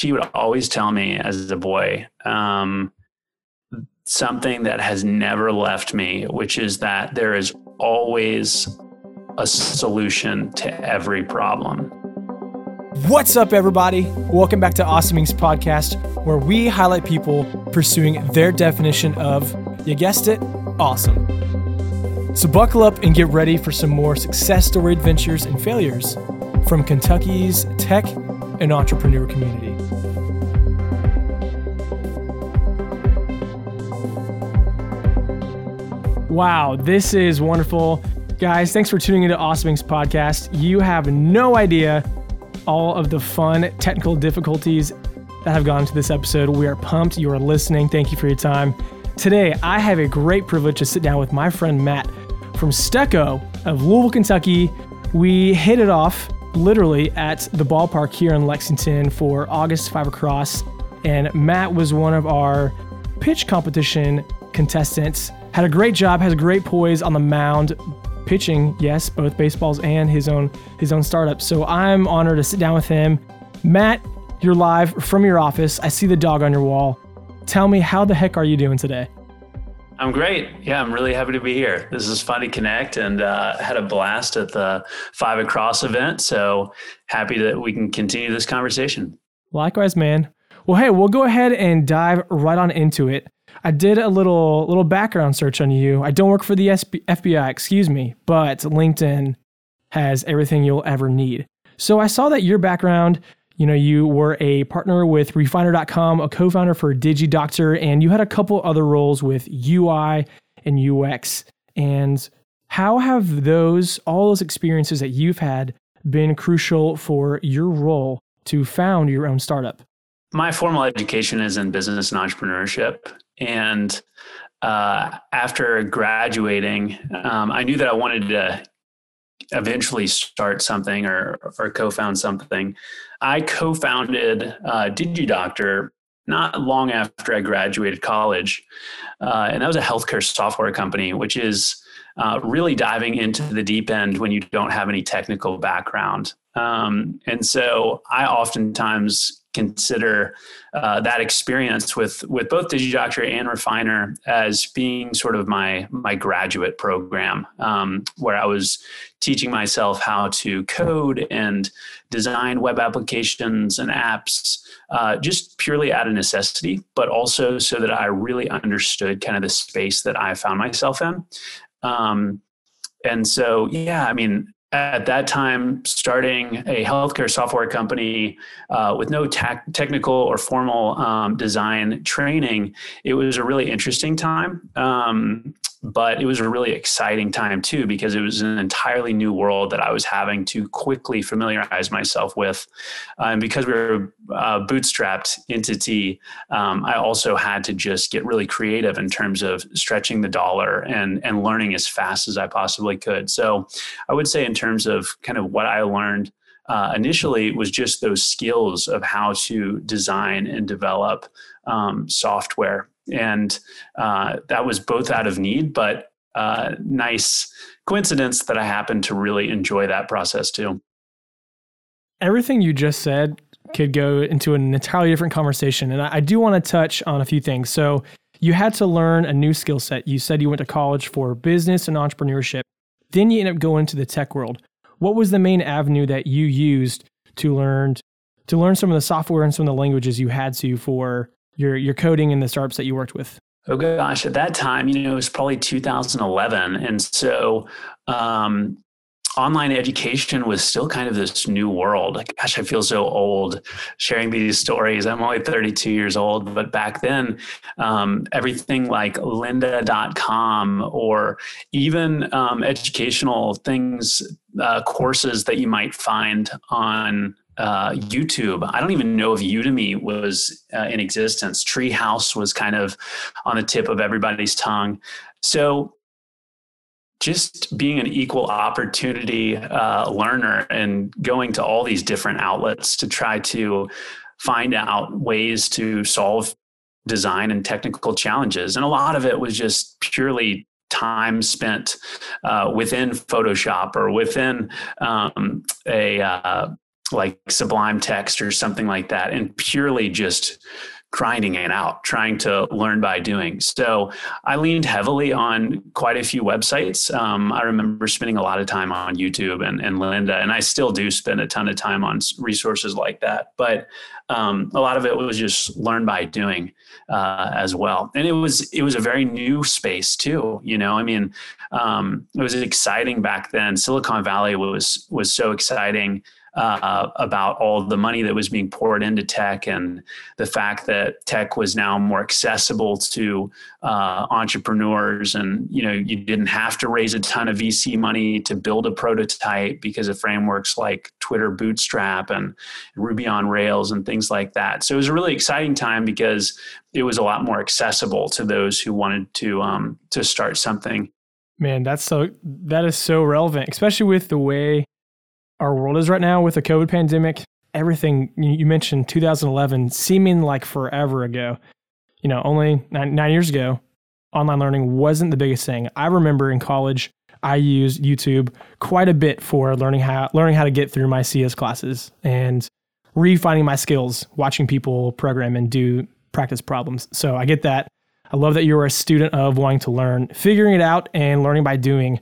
she would always tell me as a boy um, something that has never left me, which is that there is always a solution to every problem. What's up, everybody? Welcome back to Awesome Inc.'s podcast, where we highlight people pursuing their definition of, you guessed it, awesome. So, buckle up and get ready for some more success story adventures and failures from Kentucky's tech and entrepreneur community. Wow, this is wonderful. Guys, thanks for tuning into Awesome Inc.'s podcast. You have no idea all of the fun technical difficulties that have gone into this episode. We are pumped. You are listening. Thank you for your time. Today, I have a great privilege to sit down with my friend Matt from Stuccco of Louisville, Kentucky. We hit it off literally at the ballpark here in Lexington for August 5 Across. And Matt was one of our pitch competition contestants had a great job, has great poise on the mound, pitching, yes, both baseballs and his own his own startup. So I'm honored to sit down with him. Matt, you're live from your office. I see the dog on your wall. Tell me, how the heck are you doing today? I'm great. Yeah, I'm really happy to be here. This is fun to connect and uh, had a blast at the Five Across event. So happy that we can continue this conversation. Likewise, man. Well, hey, we'll go ahead and dive right on into it. I did a little little background search on you. I don't work for the SB- FBI, excuse me, but LinkedIn has everything you'll ever need. So I saw that your background, you know, you were a partner with Refiner.com, a co-founder for DigiDoctor, and you had a couple other roles with UI and UX. And how have those all those experiences that you've had been crucial for your role to found your own startup? My formal education is in business and entrepreneurship. And uh, after graduating, um, I knew that I wanted to eventually start something or, or co-found something. I co-founded uh, DigiDoctor not long after I graduated college, uh, and that was a healthcare software company, which is uh, really diving into the deep end when you don't have any technical background. Um, and so I oftentimes consider uh, that experience with with both DigiDoctor and Refiner as being sort of my my graduate program, um, where I was teaching myself how to code and design web applications and apps, uh, just purely out of necessity, but also so that I really understood kind of the space that I found myself in. Um, and so, yeah, I mean, at that time starting a healthcare software company uh, with no ta- technical or formal um, design training it was a really interesting time. Um, but it was a really exciting time too because it was an entirely new world that I was having to quickly familiarize myself with. And because we were uh, bootstrapped entity, um, I also had to just get really creative in terms of stretching the dollar and and learning as fast as I possibly could. So I would say in terms of kind of what I learned. Uh, initially was just those skills of how to design and develop um, software and uh, that was both out of need, but uh, nice coincidence that I happened to really enjoy that process too. Everything you just said could go into an entirely different conversation, and I, I do want to touch on a few things. So, you had to learn a new skill set. You said you went to college for business and entrepreneurship. Then you end up going into the tech world. What was the main avenue that you used to learn to learn some of the software and some of the languages you had to for your your coding and the startups that you worked with? Oh gosh, at that time, you know, it was probably 2011, and so um, online education was still kind of this new world. Gosh, I feel so old sharing these stories. I'm only 32 years old, but back then, um, everything like lynda.com or even um, educational things, uh, courses that you might find on uh, YouTube. I don't even know if Udemy was uh, in existence. Treehouse was kind of on the tip of everybody's tongue. So, just being an equal opportunity uh, learner and going to all these different outlets to try to find out ways to solve design and technical challenges. And a lot of it was just purely time spent uh, within Photoshop or within um, a uh, like Sublime Text or something like that, and purely just grinding it out, trying to learn by doing. So I leaned heavily on quite a few websites. Um, I remember spending a lot of time on YouTube and, and Lynda, and I still do spend a ton of time on resources like that. But um, a lot of it was just learn by doing uh, as well. And it was it was a very new space too. You know, I mean, um, it was exciting back then. Silicon Valley was was so exciting uh, about all the money that was being poured into tech and the fact that tech was now more accessible to uh, entrepreneurs. And you know you didn't have to raise a ton of vc money to build a prototype because of frameworks like twitter bootstrap and ruby on rails and things like that. So it was a really exciting time because it was a lot more accessible to those who wanted to um, to start something. Man that's so that is so relevant especially with the way our world is right now with the COVID pandemic. Everything you mentioned 2011 seeming like forever ago. You know, only nine, nine years ago, online learning wasn't the biggest thing. I remember in college, I used YouTube quite a bit for learning how learning how to get through my CS classes and refining my skills, watching people program and do practice problems. So I get that. I love that you're a student of wanting to learn, figuring it out and learning by doing.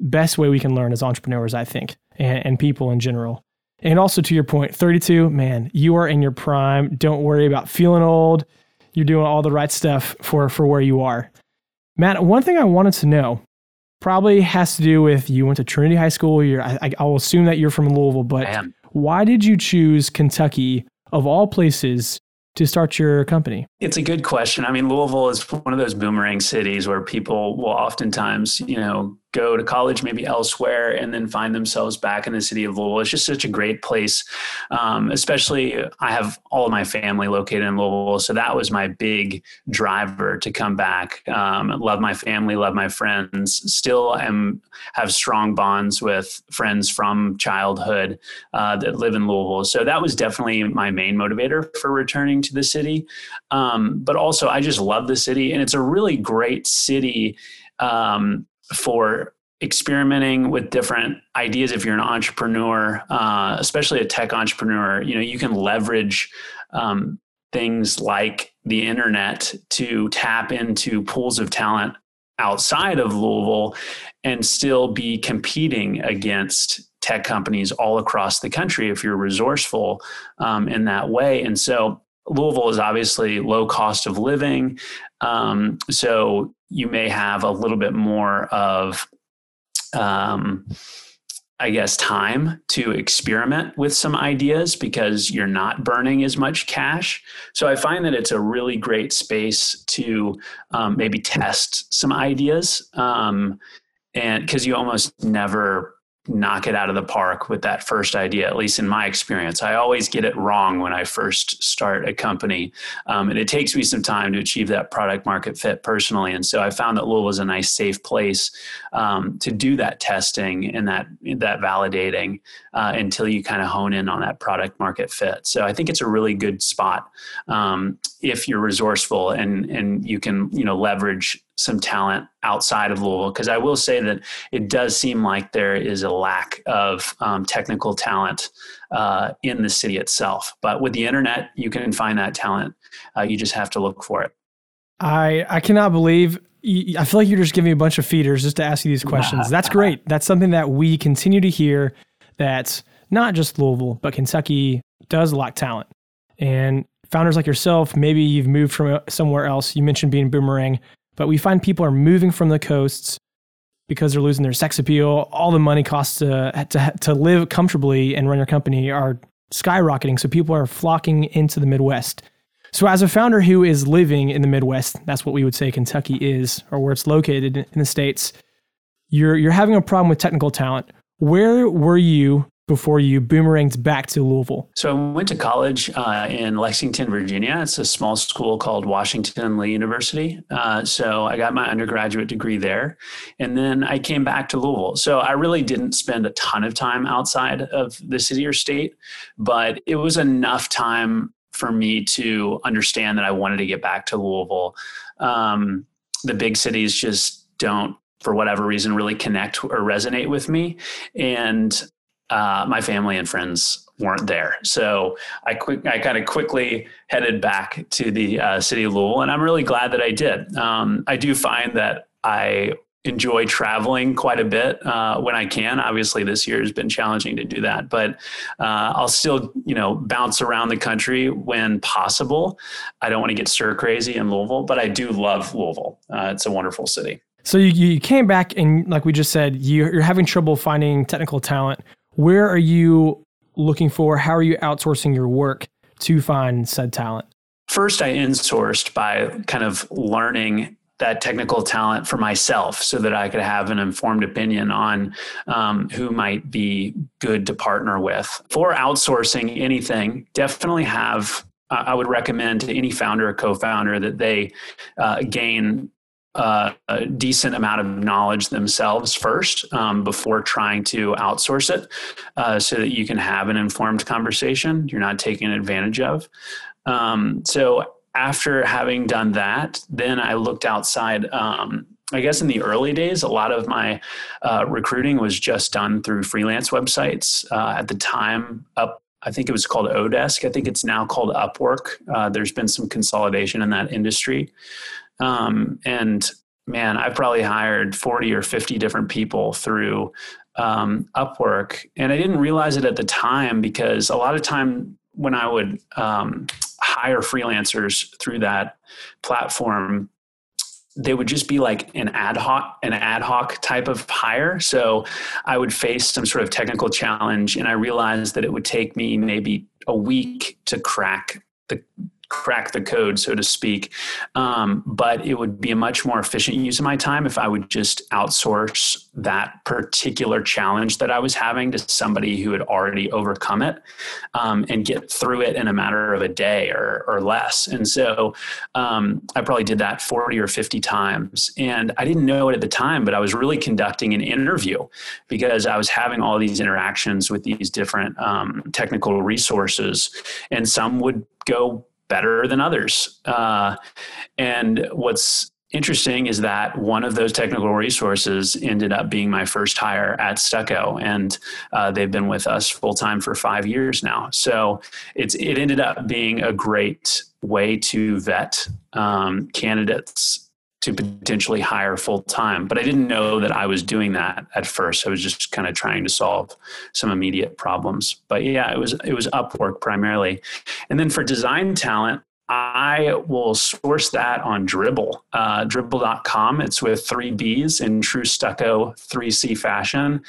Best way we can learn as entrepreneurs, I think and, and people in general. And also to your point, 32, man, you are in your prime. Don't worry about feeling old. You're doing all the right stuff for, for where you are. Matt, one thing I wanted to know probably has to do with you went to Trinity High School. You're, I, I'll assume that you're from Louisville, but why did you choose Kentucky of all places to start your company? It's a good question. I mean, Louisville is one of those boomerang cities where people will oftentimes, you know, go to college maybe elsewhere and then find themselves back in the city of Louisville. It's just such a great place. Um, especially, I have all of my family located in Louisville, so that was my big driver to come back. Um, love my family, love my friends. Still, am have strong bonds with friends from childhood uh, that live in Louisville. So that was definitely my main motivator for returning to the city. Um, but also, I just love the city, and it's a really great city. Um, for experimenting with different ideas if you're an entrepreneur uh, especially a tech entrepreneur you know you can leverage um, things like the internet to tap into pools of talent outside of louisville and still be competing against tech companies all across the country if you're resourceful um, in that way and so Louisville is obviously low cost of living. Um, so you may have a little bit more of, um, I guess, time to experiment with some ideas because you're not burning as much cash. So I find that it's a really great space to um, maybe test some ideas. Um, and because you almost never knock it out of the park with that first idea, at least in my experience. I always get it wrong when I first start a company. Um, and it takes me some time to achieve that product market fit personally. And so I found that Louisville was a nice, safe place um, to do that testing and that, that validating uh, until you kind of hone in on that product market fit. So I think it's a really good spot um, if you're resourceful and, and you can, you know, leverage some talent outside of Louisville because I will say that it does seem like there is a lack of um, technical talent uh, in the city itself. But with the internet, you can find that talent. Uh, you just have to look for it. I I cannot believe. I feel like you're just giving me a bunch of feeders just to ask you these questions. That's great. That's something that we continue to hear. That not just Louisville, but Kentucky does lack talent. And founders like yourself, maybe you've moved from somewhere else. You mentioned being boomerang. But we find people are moving from the coasts because they're losing their sex appeal. All the money costs to, to, to live comfortably and run your company are skyrocketing. So people are flocking into the Midwest. So, as a founder who is living in the Midwest, that's what we would say Kentucky is, or where it's located in the States, you're, you're having a problem with technical talent. Where were you before you boomeranged back to Louisville? So I went to college uh, in Lexington, Virginia. It's a small school called Washington Lee University. Uh, so I got my undergraduate degree there. And then I came back to Louisville. So I really didn't spend a ton of time outside of the city or state, but it was enough time for me to understand that I wanted to get back to Louisville. Um, the big cities just don't for whatever reason really connect or resonate with me and uh, my family and friends weren't there. So I quick, I kind of quickly headed back to the uh, city of Louisville, and I'm really glad that I did. Um, I do find that I enjoy traveling quite a bit uh, when I can. Obviously, this year has been challenging to do that, but uh, I'll still, you know, bounce around the country when possible. I don't want to get stir crazy in Louisville, but I do love Louisville. Uh, it's a wonderful city. So you, you came back and, like we just said, you're having trouble finding technical talent. Where are you looking for? How are you outsourcing your work to find said talent? First, I insourced by kind of learning that technical talent for myself so that I could have an informed opinion on um, who might be good to partner with. For outsourcing anything, definitely have, I would recommend to any founder or co founder that they uh, gain a decent amount of knowledge themselves first um, before trying to outsource it uh, so that you can have an informed conversation you're not taken advantage of. Um, so, after having done that, then I looked outside. Um, I guess in the early days, a lot of my uh, recruiting was just done through freelance websites. Uh, at the time, up I think it was called Odesk. I think it's now called Upwork. Uh, there's been some consolidation in that industry. Um, and man, I've probably hired 40 or 50 different people through um, Upwork. And I didn't realize it at the time because a lot of time when I would um, hire freelancers through that platform, they would just be like an ad hoc an ad hoc type of hire. So i would face some sort of technical challenge and i realized that it would take me maybe a week to crack the crack the code, so to speak. Um, but it would be a much more efficient use of my time if I would just outsource that particular challenge that I was having to somebody who had already overcome it um, and get through it in a matter of a day or, or less. And so um, I probably did that 40 or 50 times. And I didn't know it at the time, but I was really conducting an interview because I was having all these interactions with these different um, technical resources. And some would go better than others. Uh, and what's interesting is that one of those technical resources ended up being my first hire at Stuccco, and uh, they've been with us full time for five years now. So it's it ended up being a great way to vet um, candidates to potentially hire full time. But I didn't know that I was doing that at first. I was just kind of trying to solve some immediate problems. But yeah, it was it was Upwork primarily, and then for design talent. I will source that on Dribbble, uh, dribbble.com. It's with three B's in true stuccco 3C fashion.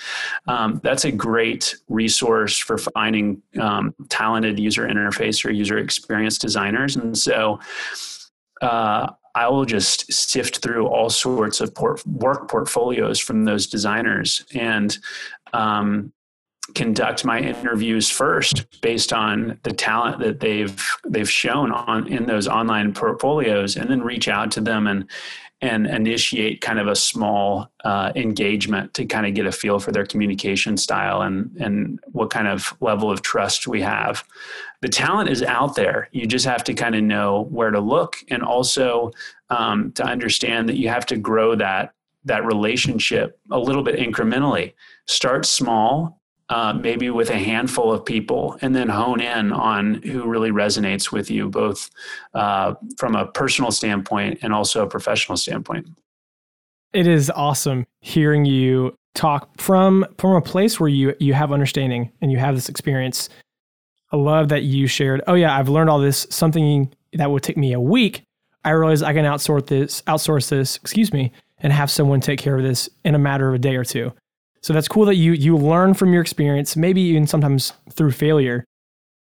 Um, that's a great resource for finding um, talented user interface or user experience designers. And so uh, I will just sift through all sorts of port- work portfolios from those designers and um, conduct my interviews first based on the talent that they've they've shown on in those online portfolios, and then reach out to them and and initiate kind of a small uh, engagement to kind of get a feel for their communication style and and what kind of level of trust we have. The talent is out there. You just have to kind of know where to look, and also um, to understand that you have to grow that that relationship a little bit incrementally. Start small uh, maybe with a handful of people, and then hone in on who really resonates with you, both uh, from a personal standpoint and also a professional standpoint. It is awesome hearing you talk from from a place where you you have understanding and you have this experience. I love that you shared. Oh yeah, I've learned all this. Something that would take me a week. I realize I can outsource this, outsource this, excuse me, and have someone take care of this in a matter of a day or two. So that's cool that you you learn from your experience, maybe even sometimes through failure,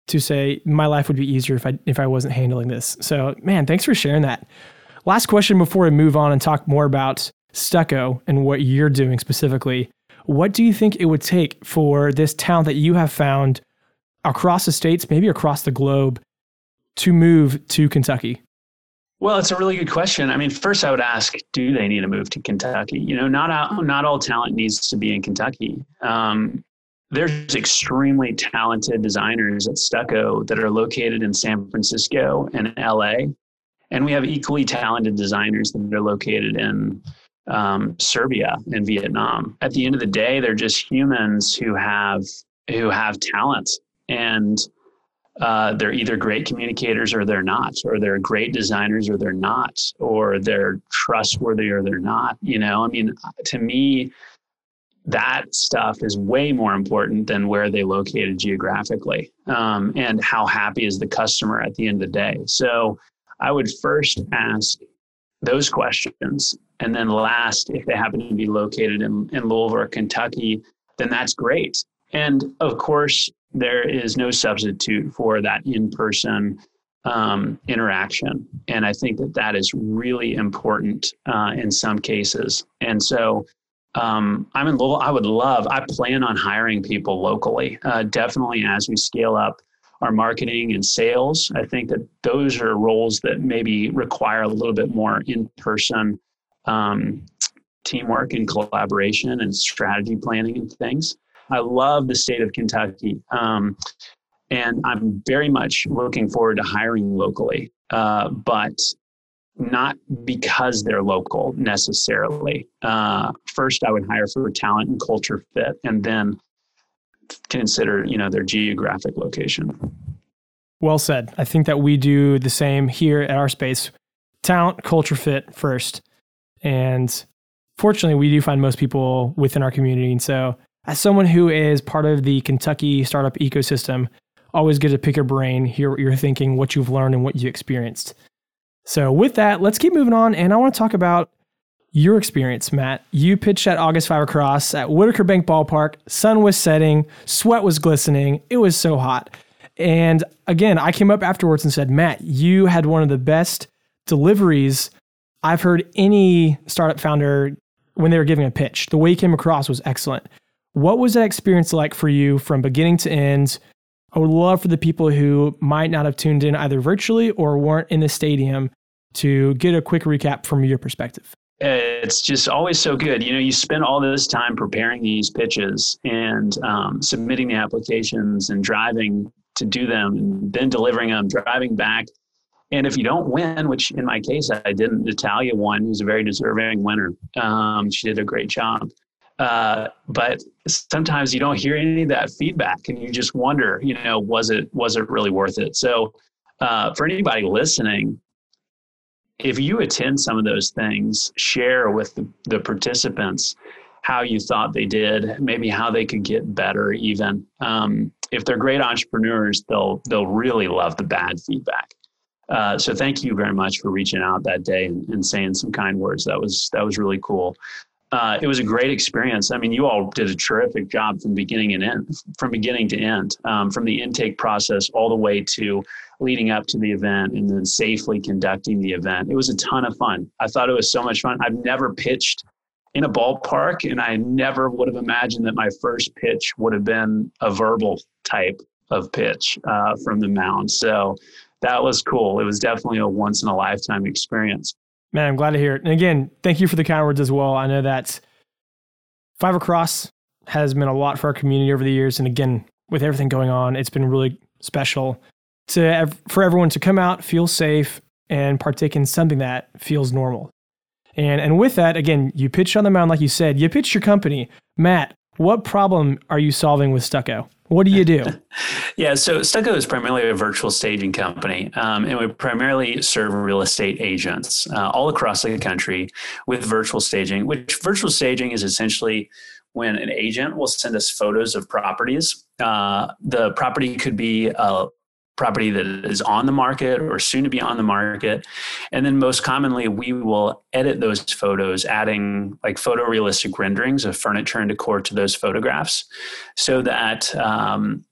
to say my life would be easier if I if I wasn't handling this. So man, thanks for sharing that. Last question before we move on and talk more about Stuccco and what you're doing specifically. What do you think it would take for this talent that you have found across the states, maybe across the globe, to move to Kentucky? Well, it's a really good question. I mean, first I would ask, do they need to move to Kentucky? You know, not all, not all talent needs to be in Kentucky. Um, there's extremely talented designers at Stuccco that are located in San Francisco and LA. And we have equally talented designers that are located in um, Serbia and Vietnam. At the end of the day, they're just humans who have who have talent and uh, they're either great communicators or they're not, or they're great designers or they're not, or they're trustworthy or they're not. You know, I mean, to me, that stuff is way more important than where they located geographically um, and how happy is the customer at the end of the day. So I would first ask those questions. And then last, if they happen to be located in, in Louisville or Kentucky, then that's great. And of course, there is no substitute for that in person um, interaction. And I think that that is really important uh, in some cases. And so um, I'm in Louisville. I would love, I plan on hiring people locally, uh, definitely as we scale up our marketing and sales. I think that those are roles that maybe require a little bit more in person um, teamwork and collaboration and strategy planning and things. I love the state of Kentucky. Um, and I'm very much looking forward to hiring locally, uh, but not because they're local necessarily. Uh, first, I would hire for talent and culture fit, and then consider you know their geographic location. Well said. I think that we do the same here at our space. Talent, culture fit first, and fortunately, we do find most people within our community. And so, as someone who is part of the Kentucky startup ecosystem, always good to pick your brain, hear what you're thinking, what you've learned, and what you experienced. So, with that, let's keep moving on. And I want to talk about your experience, Matt. You pitched at August Five Across at Whitaker Bank Ballpark. Sun was setting, sweat was glistening. It was so hot. And again, I came up afterwards and said, Matt, you had one of the best deliveries I've heard any startup founder when they were giving a pitch. The way you came across was excellent. What was that experience like for you from beginning to end? I would love for the people who might not have tuned in either virtually or weren't in the stadium to get a quick recap from your perspective. It's just always so good. You know, you spend all this time preparing these pitches and um, submitting the applications and driving to do them and then delivering them, driving back. And if you don't win, which in my case I didn't, Natalia won, who's a very deserving winner. Um, she did a great job. Uh, but sometimes you don't hear any of that feedback, and you just wonder, you know, was it was it really worth it? So, uh, for anybody listening, if you attend some of those things, share with the, the participants how you thought they did, maybe how they could get better. Even um, if they're great entrepreneurs, they'll they'll really love the bad feedback. Uh, so thank you very much for reaching out that day and, and saying some kind words. That was that was really cool uh, it was a great experience. I mean, you all did a terrific job from beginning and end, from beginning to end, um, from the intake process all the way to leading up to the event and then safely conducting the event. It was a ton of fun. I thought it was so much fun. I've never pitched in a ballpark, and I never would have imagined that my first pitch would have been a verbal type of pitch uh, from the mound. So that was cool. It was definitely a once in a lifetime experience. Man, I'm glad to hear it. And again, thank you for the kind words as well. I know that Five Across has meant a lot for our community over the years. And again, with everything going on, it's been really special to for everyone to come out, feel safe, and partake in something that feels normal. And and with that, again, you pitch on the mound, like you said, you pitch your company. Matt, what problem are you solving with Stuccco? What do you do? yeah, so Stuccco is primarily a virtual staging company, um, and we primarily serve real estate agents uh, all across the country with virtual staging. Which virtual staging is essentially when an agent will send us photos of properties. Uh, the property could be a property that is on the market or soon to be on the market. And then most commonly, we will edit those photos, adding like photorealistic renderings of furniture and decor to those photographs so that um,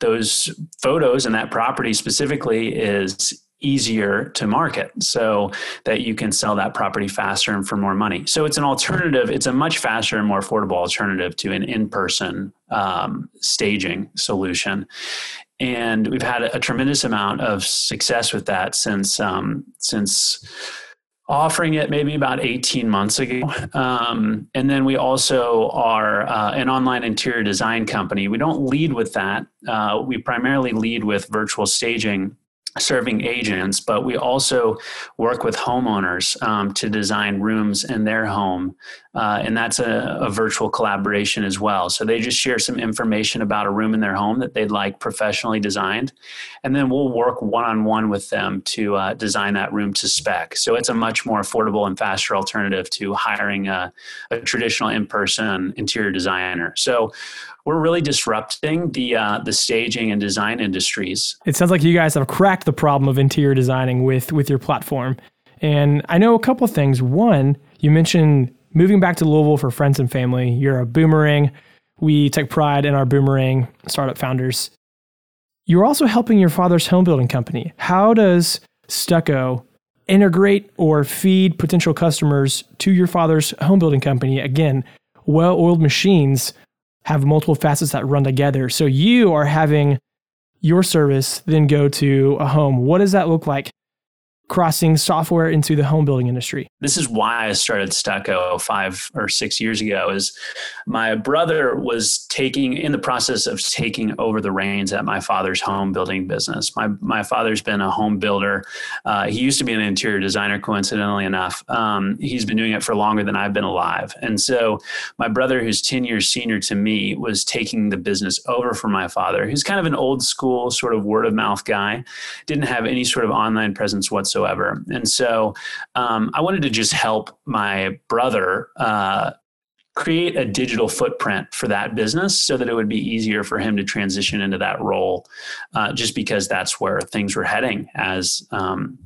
those photos and that property specifically is easier to market so that you can sell that property faster and for more money. So it's an alternative, it's a much faster and more affordable alternative to an in person um, staging solution. And we've had a, tremendous amount of success with that since um, since offering it maybe about 18 months ago. Um, and then we also are uh, an online interior design company. We don't lead with that. Uh, we primarily lead with virtual staging serving agents, but we also work with homeowners um, to design rooms in their home. Uh, and that's a, a, virtual collaboration as well. So they just share some information about a room in their home that they'd like professionally designed. And then we'll work one on one with them to uh, design that room to spec. So it's a much more affordable and faster alternative to hiring a, a traditional in person interior designer. So we're really disrupting the uh, the staging and design industries. It sounds like you guys have cracked the problem of interior designing with with your platform. And I know a couple things. One, you mentioned moving back to Louisville for friends and family. You're a boomerang. We take pride in our boomerang startup founders. You're also helping your father's home building company. How does Stuccco integrate or feed potential customers to your father's home building company? Again, well oiled machines have multiple facets that run together. So you are having your service then go to a home. What does that look like? Crossing software into the home building industry? This is why I started Stuccco five or six years ago. Is my brother was taking in the process of taking over the reins at my father's home building business. My my father's been a home builder. Uh, he used to be an interior designer. Coincidentally enough, um, he's been doing it for longer than I've been alive. And so my brother, who's ten years senior to me, was taking the business over from my father, who's kind of an old school sort of word of mouth guy. Didn't have any sort of online presence whatsoever whatsoever. And so um, I wanted to just help my brother uh, create a digital footprint for that business so that it would be easier for him to transition into that role, uh, just because that's where things were heading as um,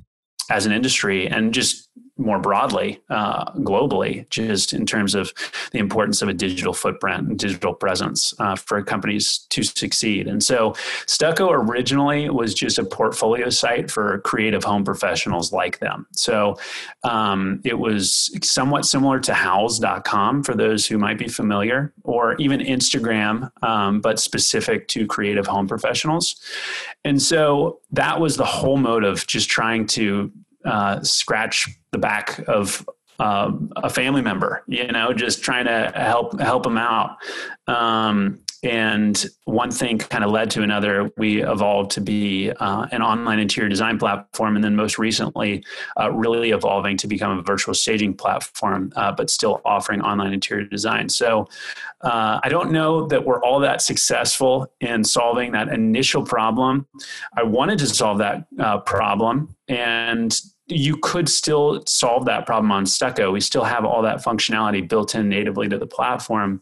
as an industry and just more broadly, uh, globally, just in terms of the importance of a digital footprint and digital presence uh, for companies to succeed. And so, Stuccco originally was just a portfolio site for creative home professionals like them. So, um, it was somewhat similar to Houzz.com for those who might be familiar, or even Instagram, um, but specific to creative home professionals. And so, that was the whole motive, just trying to uh, scratch the back of um, a family member, you know, just trying to help help them out. Um, and one thing kind of led to another. We evolved to be uh, an online interior design platform, and then most recently, uh, really evolving to become a virtual staging platform, uh, but still offering online interior design. So, uh, I don't know that we're all that successful in solving that initial problem. I wanted to solve that uh, problem, and you could still solve that problem on Stuccco. We still have all that functionality built in natively to the platform,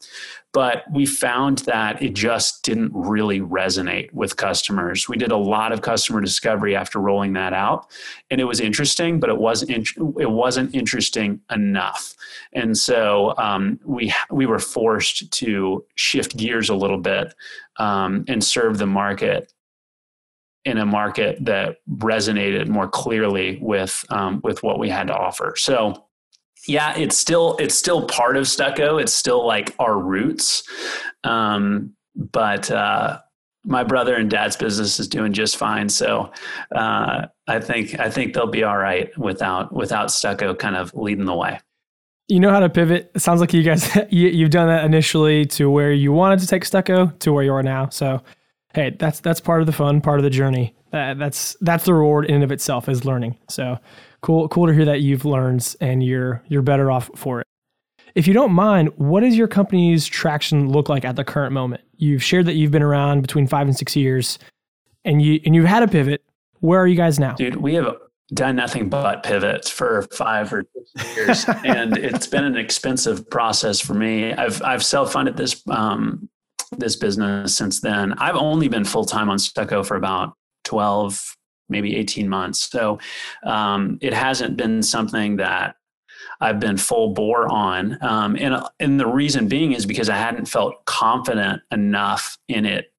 but we found that it just didn't really resonate with customers. We did a lot of customer discovery after rolling that out, and it was interesting, but it wasn't it wasn't interesting enough. And so um, we we were forced to shift gears a little bit um, and serve the market in a market that resonated more clearly with um, with what we had to offer. So yeah, it's still it's still part of Stuccco. It's still like our roots, um, but uh, my brother and dad's business is doing just fine. So uh, I think I think they'll be all right without without Stuccco kind of leading the way. You know how to pivot. It sounds like you guys you, have done that initially to where you wanted to take Stuccco to where you are now. So hey, that's that's part of the fun, part of the journey. Uh, that's that's the reward in and of itself is learning. So cool, cool to hear that you've learned and you're you're better off for it. If you don't mind, what does your company's traction look like at the current moment? You've shared that you've been around between five and six years, and you and you've had a pivot. Where are you guys now, dude? We have done nothing but pivots for five or six years, and it's been an expensive process for me. I've I've self funded this um, this business since then. I've only been full time on Stuccco for about 12, maybe 18 months. So um, it hasn't been something that I've been full bore on. Um, and, and the reason being is because I hadn't felt confident enough in it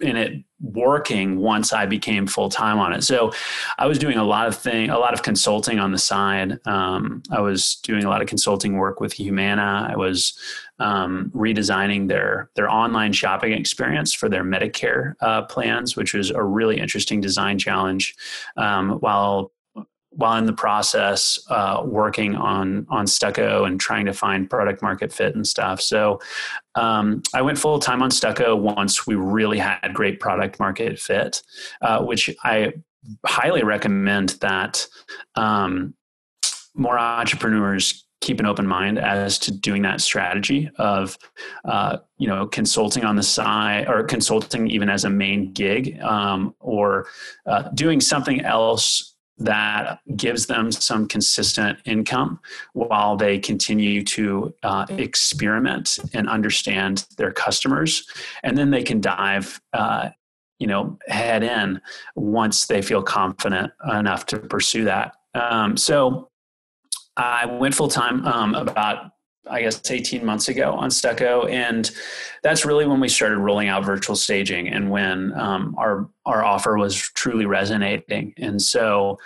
in it working once I became full time on it. So I was doing a lot of thing, a lot of consulting on the side. Um, I was doing a lot of consulting work with Humana. I was um, redesigning their their online shopping experience for their Medicare uh, plans, which was a really interesting design challenge. Um, while while in the process uh, working on on stuccco and trying to find product market fit and stuff. So um, i went full time on stuccco once we really had great product market fit uh, which i highly recommend that um, more entrepreneurs keep an open mind as to doing that strategy of uh, you know consulting on the side or consulting even as a main gig um, or uh, doing something else that gives them some consistent income while they continue to uh, experiment and understand their customers. And then they can dive uh, you know head in once they feel confident enough to pursue that. Um, so i went full time um, about I guess 18 months ago on Stuccco, and that's really when we started rolling out virtual staging and when um, our our offer was truly resonating. And so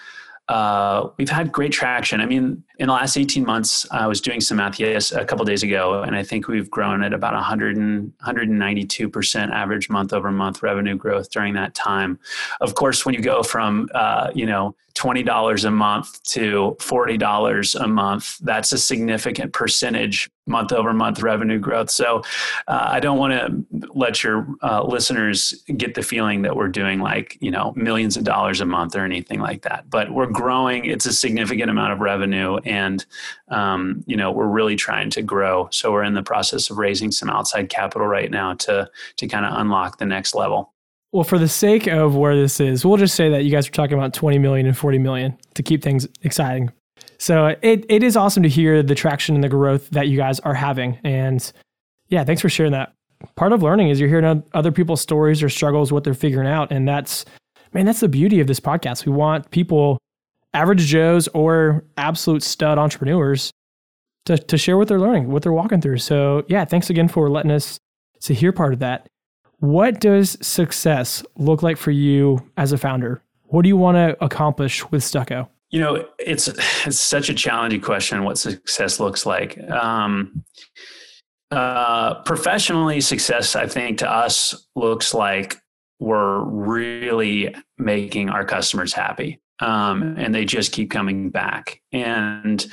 uh, we've had great traction. I mean, in the last 18 months, I was doing some math yes, a couple days ago, and I think we've grown at about 100 and, 192% average month over month revenue growth during that time. Of course, when you go from, uh, you know, $20 a month to $40 a month, that's a significant percentage month over month revenue growth. So uh, I don't want to let your uh, listeners get the feeling that we're doing like, you know, millions of dollars a month or anything like that. But we're growing. It's a significant amount of revenue. And, um, you know, we're really trying to grow. So we're in the process of raising some outside capital right now to, to kind of unlock the next level. Well, for the sake of where this is, we'll just say that you guys are talking about 20 million and 40 million to keep things exciting. So it, it is awesome to hear the traction and the growth that you guys are having. And yeah, thanks for sharing that. Part of learning is you're hearing other people's stories or struggles, what they're figuring out. And that's, man, that's the beauty of this podcast. We want people, average Joes or absolute stud entrepreneurs, to, to share what they're learning, what they're walking through. So yeah, thanks again for letting us to hear part of that. What does success look like for you as a founder? What do you want to accomplish with Stuccco? You know, it's it's such a challenging question. What success looks like. Um, uh, professionally, success, I think, to us looks like we're really making our customers happy. Um, and they just keep coming back. And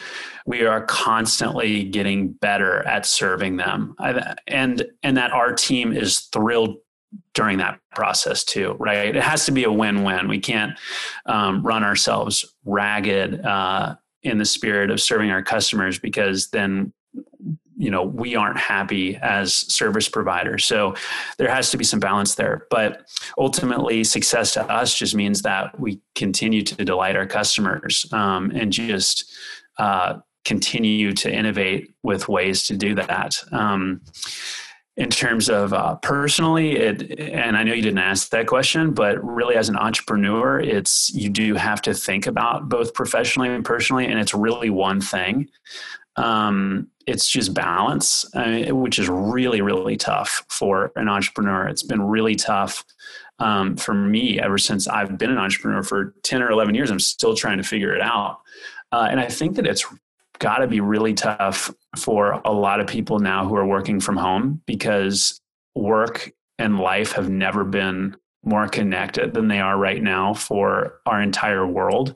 we are constantly getting better at serving them, and and that our team is thrilled during that process too, right? It has to be a win-win. We can't um, run ourselves ragged uh, in the spirit of serving our customers because then you know we aren't happy as service providers so there has to be some balance there but ultimately success to us just means that we continue to delight our customers um, and just uh, continue to innovate with ways to do that um, in terms of uh, personally it and i know you didn't ask that question but really as an entrepreneur it's you do have to think about both professionally and personally and it's really one thing um, it's just balance, uh, which is really, really tough for an entrepreneur. It's been really tough um, for me ever since I've been an entrepreneur for 10 or 11 years. I'm still trying to figure it out. Uh, and I think that it's got to be really tough for a lot of people now who are working from home because work and life have never been more connected than they are right now for our entire world.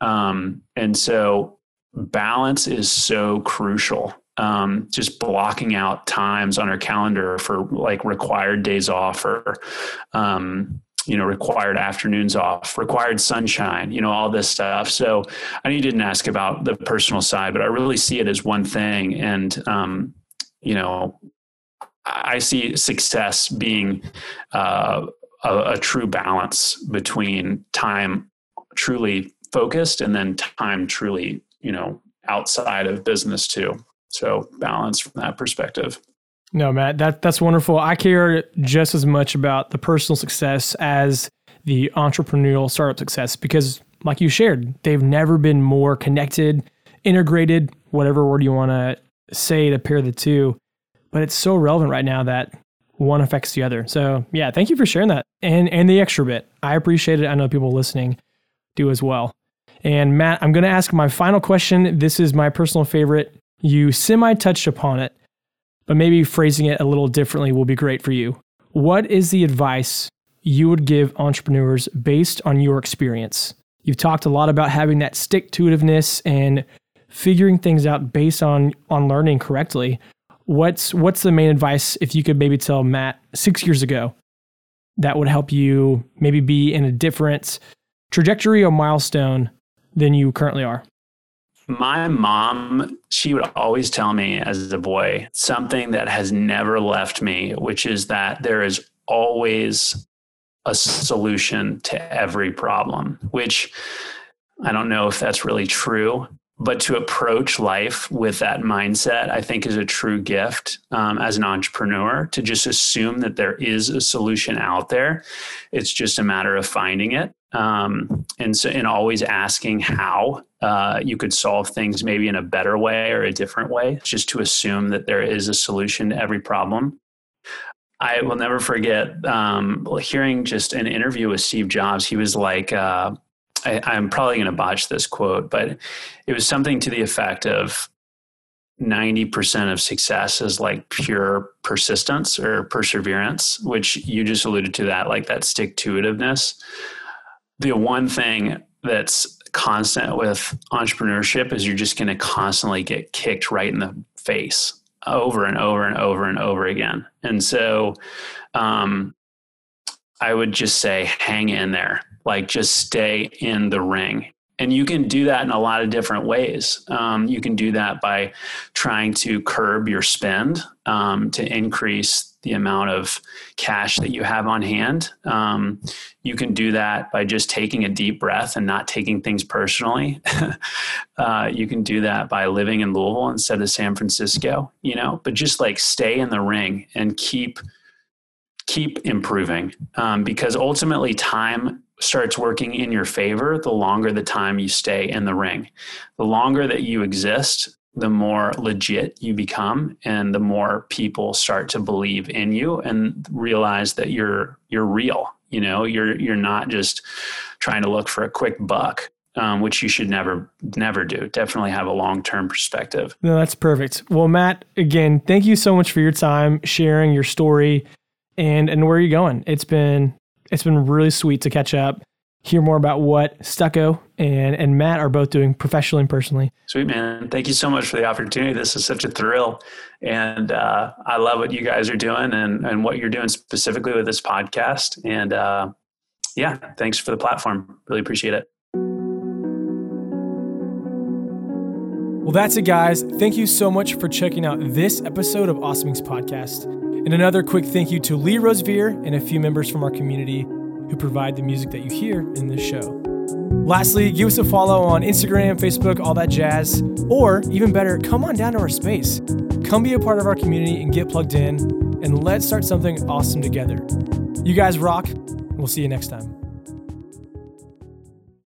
Um, and so balance is so crucial. Um, just blocking out times on our calendar for like required days off or, um, you know, required afternoons off, required sunshine, you know, all this stuff. So I know you didn't ask about the personal side, but I really see it as one thing. And, um, you know, I see success being uh, a, a true balance between time truly focused and then time truly you know outside of business too. So balance from that perspective. No, Matt, that that's wonderful. I care just as much about the personal success as the entrepreneurial startup success because, like you shared, they've never been more connected, integrated, whatever word you want to say to pair the two. But it's so relevant right now that one affects the other. So yeah, thank you for sharing that and and the extra bit. I appreciate it. I know people listening do as well. And Matt, I'm going to ask my final question. This is my personal favorite. You semi touched upon it, but maybe phrasing it a little differently will be great for you. What is the advice you would give entrepreneurs based on your experience? You've talked a lot about having that stick to itiveness and figuring things out based on on learning correctly. What's what's the main advice if you could maybe tell Matt 6 years ago that would help you maybe be in a different trajectory or milestone than you currently are? My mom, she would always tell me as a boy something that has never left me, which is that there is always a solution to every problem, which I don't know if that's really true, but to approach life with that mindset, I think is a true gift um, as an entrepreneur to just assume that there is a solution out there. It's just a matter of finding it. Um, and so, and always asking how uh, you could solve things maybe in a better way or a different way, just to assume that there is a solution to every problem. I will never forget um, hearing just an interview with Steve Jobs. He was like, uh, I, am probably going to botch this quote, but it was something to the effect of 90% of success is like pure persistence or perseverance, which you just alluded to that, like that stick to itiveness. The one thing that's constant with entrepreneurship is you're just going to constantly get kicked right in the face over and over and over and over again. And so um, I would just say, hang in there like just stay in the ring and you can do that in a lot of different ways. Um, you can do that by trying to curb your spend um, to increase the amount of cash that you have on hand. Um, you can do that by just taking a deep breath and not taking things personally. uh, you can do that by living in Louisville instead of San Francisco, you know, but just like stay in the ring and keep keep improving um, because ultimately time starts working in your favor the longer the time you stay in the ring. The longer that you exist, the more legit you become and the more people start to believe in you and realize that you're you're real. You know, you're you're not just trying to look for a quick buck. Um, which you should never never do. Definitely have a long term perspective. No, that's perfect. Well, Matt, again, thank you so much for your time sharing your story and and where are you going. It's been it's been really sweet to catch up, hear more about what Stuccco and, and Matt are both doing professionally and personally. Sweet, man. Thank you so much for the opportunity. This is such a thrill. And uh, I love what you guys are doing and, and what you're doing specifically with this podcast. And uh, yeah, thanks for the platform. Really appreciate it. Well, that's it, guys. Thank you so much for checking out this episode of Awesome Inc. Podcast. And another quick thank you to Lee Rosevere and a few members from our community who provide the music that you hear in this show. Lastly, give us a follow on Instagram, Facebook, all that jazz. Or even better, come on down to our space. Come be a part of our community and get plugged in, and let's start something awesome together. You guys rock. We'll see you next time.